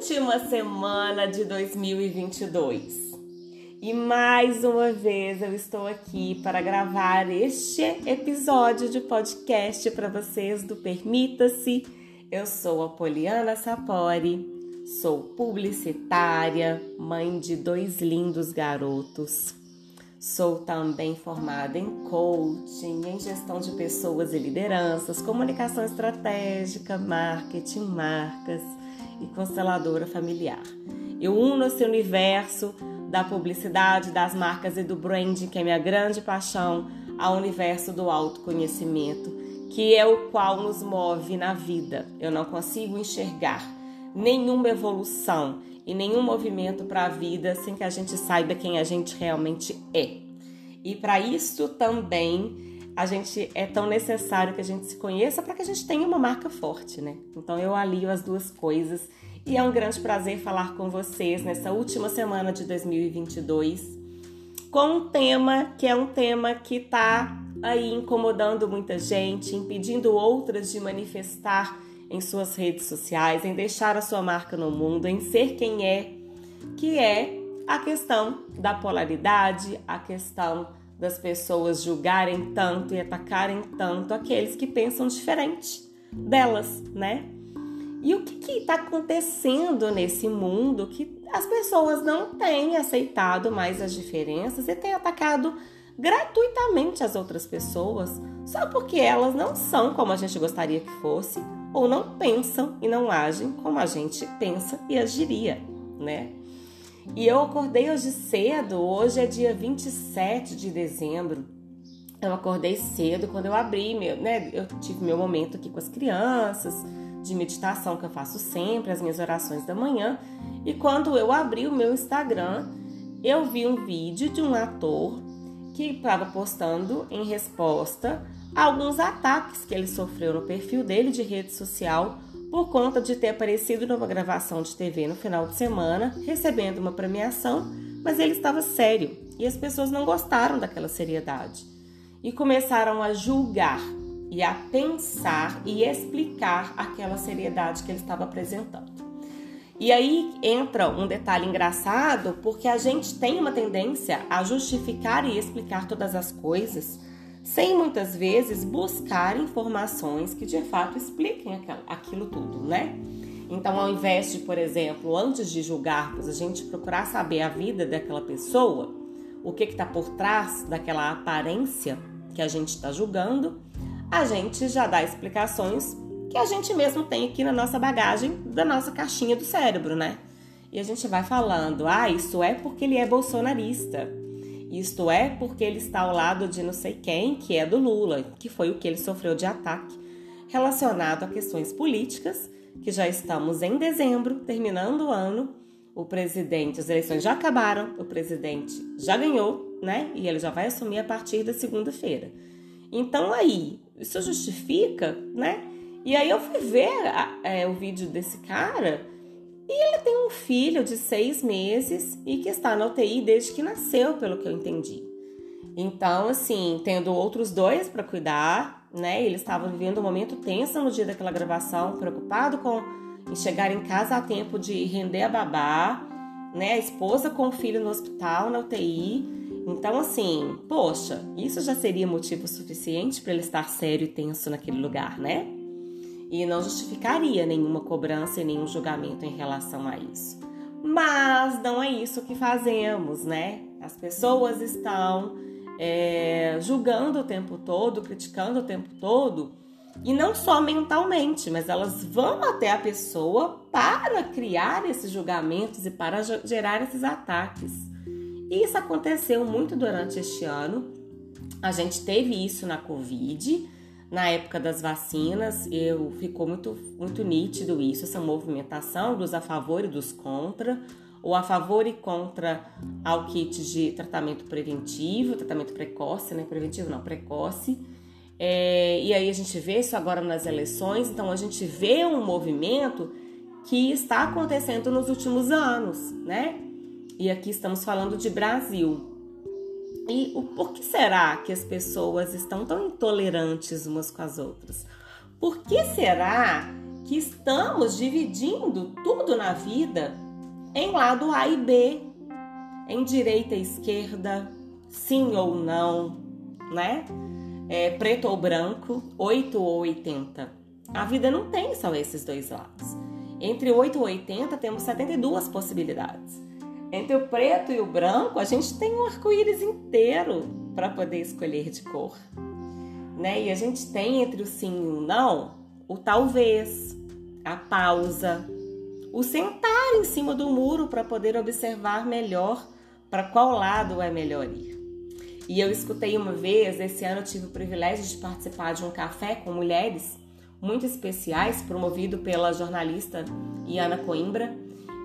última semana de 2022. E mais uma vez eu estou aqui para gravar este episódio de podcast para vocês do Permita-se. Eu sou a Poliana Sapori, sou publicitária, mãe de dois lindos garotos. Sou também formada em coaching, em gestão de pessoas e lideranças, comunicação estratégica, marketing, marcas e consteladora familiar. Eu uno esse universo da publicidade, das marcas e do branding, que é minha grande paixão, ao universo do autoconhecimento, que é o qual nos move na vida. Eu não consigo enxergar nenhuma evolução e nenhum movimento para a vida sem que a gente saiba quem a gente realmente é. E para isso também a gente é tão necessário que a gente se conheça para que a gente tenha uma marca forte, né? Então eu alio as duas coisas e é um grande prazer falar com vocês nessa última semana de 2022 com um tema que é um tema que está aí incomodando muita gente, impedindo outras de manifestar em suas redes sociais, em deixar a sua marca no mundo, em ser quem é, que é a questão da polaridade, a questão das pessoas julgarem tanto e atacarem tanto aqueles que pensam diferente delas, né? E o que está acontecendo nesse mundo que as pessoas não têm aceitado mais as diferenças e têm atacado gratuitamente as outras pessoas só porque elas não são como a gente gostaria que fosse ou não pensam e não agem como a gente pensa e agiria, né? E eu acordei hoje cedo, hoje é dia 27 de dezembro. Eu acordei cedo quando eu abri meu, né? Eu tive meu momento aqui com as crianças, de meditação que eu faço sempre, as minhas orações da manhã. E quando eu abri o meu Instagram, eu vi um vídeo de um ator que estava postando em resposta a alguns ataques que ele sofreu no perfil dele de rede social por conta de ter aparecido numa gravação de TV no final de semana, recebendo uma premiação, mas ele estava sério e as pessoas não gostaram daquela seriedade e começaram a julgar e a pensar e explicar aquela seriedade que ele estava apresentando. E aí entra um detalhe engraçado, porque a gente tem uma tendência a justificar e explicar todas as coisas sem muitas vezes buscar informações que de fato expliquem aquilo tudo, né? Então, ao invés de, por exemplo, antes de julgarmos, a gente procurar saber a vida daquela pessoa, o que está por trás daquela aparência que a gente está julgando, a gente já dá explicações que a gente mesmo tem aqui na nossa bagagem da nossa caixinha do cérebro, né? E a gente vai falando, ah, isso é porque ele é bolsonarista. Isto é porque ele está ao lado de não sei quem, que é do Lula, que foi o que ele sofreu de ataque relacionado a questões políticas, que já estamos em dezembro, terminando o ano. O presidente, as eleições já acabaram, o presidente já ganhou, né? E ele já vai assumir a partir da segunda-feira. Então aí, isso justifica, né? E aí eu fui ver é, o vídeo desse cara e ele tem um filho de seis meses e que está na UTI desde que nasceu, pelo que eu entendi. Então, assim, tendo outros dois para cuidar, né? Ele estava vivendo um momento tenso no dia daquela gravação, preocupado com em chegar em casa a tempo de render a babá, né? A esposa com o filho no hospital, na UTI. Então, assim, poxa, isso já seria motivo suficiente para ele estar sério e tenso naquele lugar, né? E não justificaria nenhuma cobrança e nenhum julgamento em relação a isso. Mas não é isso que fazemos, né? As pessoas estão é, julgando o tempo todo, criticando o tempo todo, e não só mentalmente, mas elas vão até a pessoa para criar esses julgamentos e para gerar esses ataques. E isso aconteceu muito durante este ano. A gente teve isso na Covid na época das vacinas, eu ficou muito, muito nítido isso, essa movimentação dos a favor e dos contra, ou a favor e contra ao kit de tratamento preventivo, tratamento precoce, né? Preventivo não, precoce. É, e aí a gente vê isso agora nas eleições, então a gente vê um movimento que está acontecendo nos últimos anos, né? E aqui estamos falando de Brasil. E o por que será que as pessoas estão tão intolerantes umas com as outras? Por que será que estamos dividindo tudo na vida em lado A e B, em direita e esquerda, sim ou não, né? É, preto ou branco, 8 ou 80. A vida não tem só esses dois lados. Entre 8 e 80 temos 72 possibilidades. Entre o preto e o branco, a gente tem um arco-íris inteiro para poder escolher de cor. Né? E a gente tem entre o sim e o não, o talvez, a pausa, o sentar em cima do muro para poder observar melhor para qual lado é melhor ir. E eu escutei uma vez, esse ano eu tive o privilégio de participar de um café com mulheres muito especiais, promovido pela jornalista Iana Coimbra,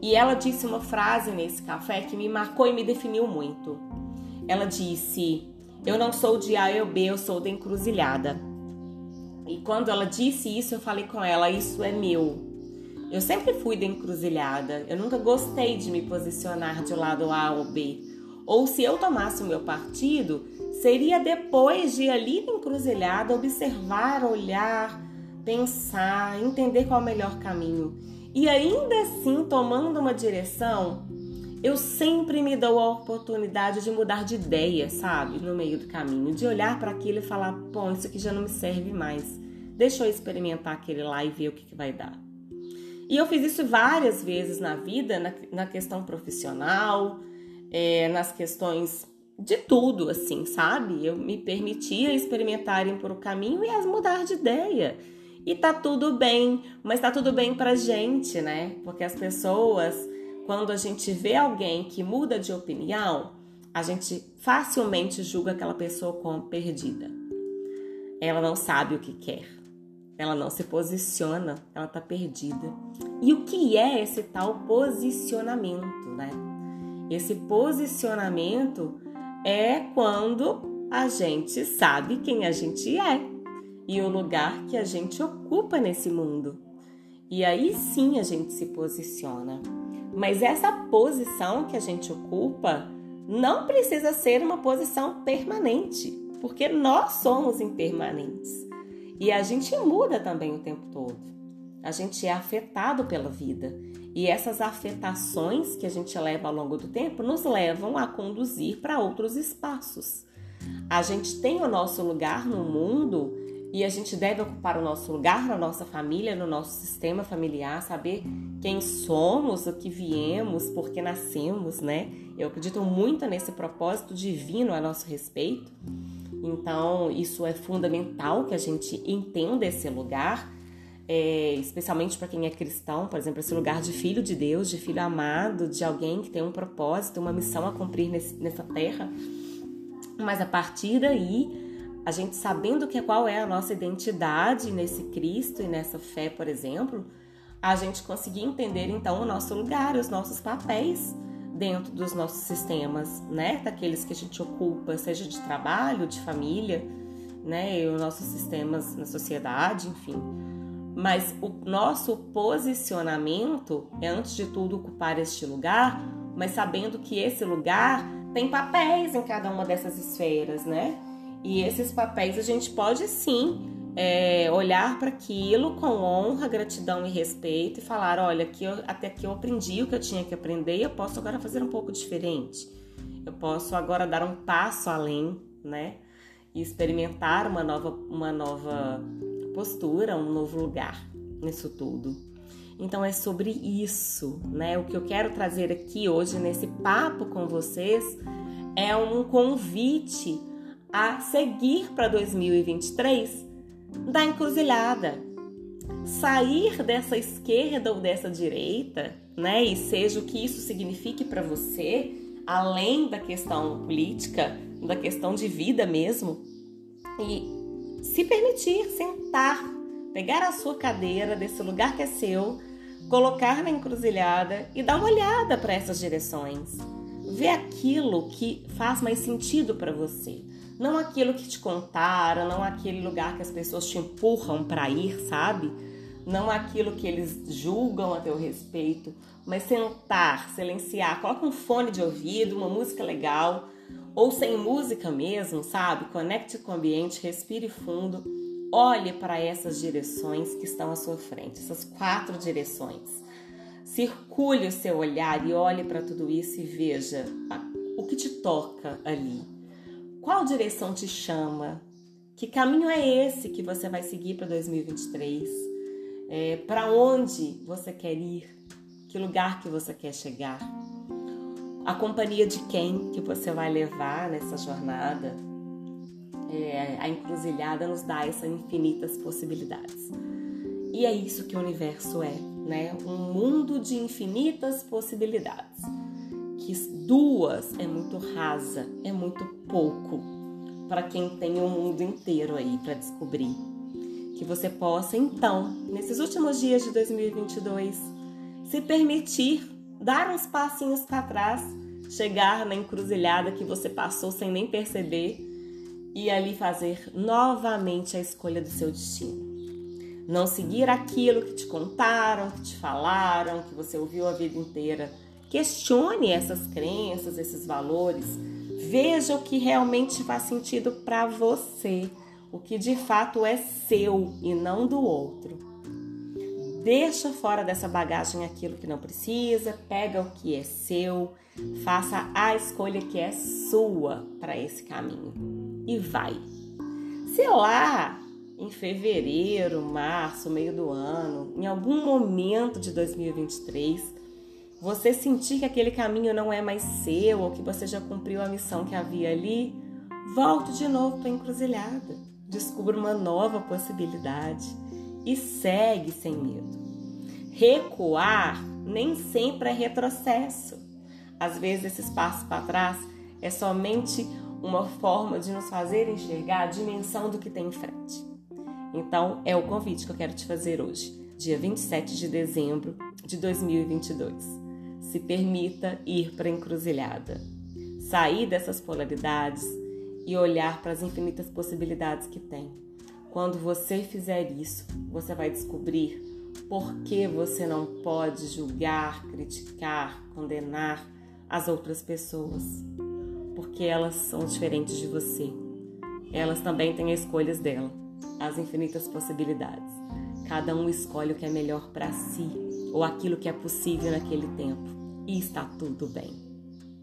e ela disse uma frase nesse café que me marcou e me definiu muito. Ela disse: Eu não sou de A ou B, eu sou da encruzilhada. E quando ela disse isso, eu falei com ela: Isso é meu. Eu sempre fui da encruzilhada. Eu nunca gostei de me posicionar de lado A ou B. Ou se eu tomasse o meu partido, seria depois de ali na encruzilhada observar, olhar, pensar, entender qual é o melhor caminho. E ainda assim, tomando uma direção, eu sempre me dou a oportunidade de mudar de ideia, sabe? No meio do caminho, de olhar para aquilo e falar: pô, isso aqui já não me serve mais. Deixa eu experimentar aquele lá e ver o que, que vai dar. E eu fiz isso várias vezes na vida, na, na questão profissional, é, nas questões de tudo, assim, sabe? Eu me permitia experimentar por o caminho e mudar de ideia. E tá tudo bem, mas tá tudo bem pra gente, né? Porque as pessoas, quando a gente vê alguém que muda de opinião, a gente facilmente julga aquela pessoa como perdida. Ela não sabe o que quer. Ela não se posiciona, ela tá perdida. E o que é esse tal posicionamento, né? Esse posicionamento é quando a gente sabe quem a gente é e o lugar que a gente ocupa nesse mundo. E aí sim a gente se posiciona. Mas essa posição que a gente ocupa não precisa ser uma posição permanente, porque nós somos impermanentes. E a gente muda também o tempo todo. A gente é afetado pela vida. E essas afetações que a gente leva ao longo do tempo nos levam a conduzir para outros espaços. A gente tem o nosso lugar no mundo e a gente deve ocupar o nosso lugar na nossa família, no nosso sistema familiar, saber quem somos, o que viemos, por que nascemos, né? Eu acredito muito nesse propósito divino a nosso respeito. Então, isso é fundamental que a gente entenda esse lugar, é, especialmente para quem é cristão, por exemplo, esse lugar de filho de Deus, de filho amado, de alguém que tem um propósito, uma missão a cumprir nesse, nessa terra. Mas a partir daí, a gente sabendo que qual é a nossa identidade nesse Cristo e nessa fé, por exemplo, a gente conseguir entender então o nosso lugar, os nossos papéis dentro dos nossos sistemas, né? Daqueles que a gente ocupa, seja de trabalho, de família, né? E os nossos sistemas na sociedade, enfim. Mas o nosso posicionamento é, antes de tudo, ocupar este lugar, mas sabendo que esse lugar tem papéis em cada uma dessas esferas, né? E esses papéis a gente pode sim é, olhar para aquilo com honra, gratidão e respeito e falar: olha, aqui eu, até aqui eu aprendi o que eu tinha que aprender e eu posso agora fazer um pouco diferente. Eu posso agora dar um passo além, né? E experimentar uma nova, uma nova postura, um novo lugar nisso tudo. Então é sobre isso, né? O que eu quero trazer aqui hoje nesse papo com vocês é um convite a seguir para 2023 da encruzilhada. Sair dessa esquerda ou dessa direita, né? E seja o que isso signifique para você, além da questão política, da questão de vida mesmo, e se permitir sentar, pegar a sua cadeira desse lugar que é seu, colocar na encruzilhada e dar uma olhada para essas direções. Ver aquilo que faz mais sentido para você não aquilo que te contaram, não aquele lugar que as pessoas te empurram para ir, sabe? Não aquilo que eles julgam a teu respeito, mas sentar, silenciar, coloca um fone de ouvido, uma música legal, ou sem música mesmo, sabe? Conecte com o ambiente, respire fundo, olhe para essas direções que estão à sua frente, essas quatro direções. Circule o seu olhar e olhe para tudo isso e veja o que te toca ali. Qual direção te chama? Que caminho é esse que você vai seguir para 2023? É, para onde você quer ir? Que lugar que você quer chegar? A companhia de quem que você vai levar nessa jornada? É, a encruzilhada nos dá essas infinitas possibilidades. E é isso que o universo é, né? Um mundo de infinitas possibilidades. Que duas é muito rasa, é muito pouco para quem tem o mundo inteiro aí para descobrir. Que você possa então, nesses últimos dias de 2022, se permitir dar uns passinhos para trás, chegar na encruzilhada que você passou sem nem perceber e ali fazer novamente a escolha do seu destino. Não seguir aquilo que te contaram, que te falaram, que você ouviu a vida inteira. Questione essas crenças, esses valores. Veja o que realmente faz sentido para você, o que de fato é seu e não do outro. Deixa fora dessa bagagem aquilo que não precisa, pega o que é seu, faça a escolha que é sua para esse caminho e vai. Se lá em fevereiro, março, meio do ano, em algum momento de 2023, você sentir que aquele caminho não é mais seu ou que você já cumpriu a missão que havia ali, volte de novo para a encruzilhada. Descubra uma nova possibilidade e segue sem medo. Recuar nem sempre é retrocesso. Às vezes, esses passos para trás é somente uma forma de nos fazer enxergar a dimensão do que tem em frente. Então, é o convite que eu quero te fazer hoje, dia 27 de dezembro de 2022. Se permita ir para a encruzilhada, sair dessas polaridades e olhar para as infinitas possibilidades que tem. Quando você fizer isso, você vai descobrir por que você não pode julgar, criticar, condenar as outras pessoas porque elas são diferentes de você. Elas também têm as escolhas dela, as infinitas possibilidades. Cada um escolhe o que é melhor para si ou aquilo que é possível naquele tempo. E está tudo bem.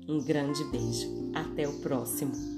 Um grande beijo. Até o próximo.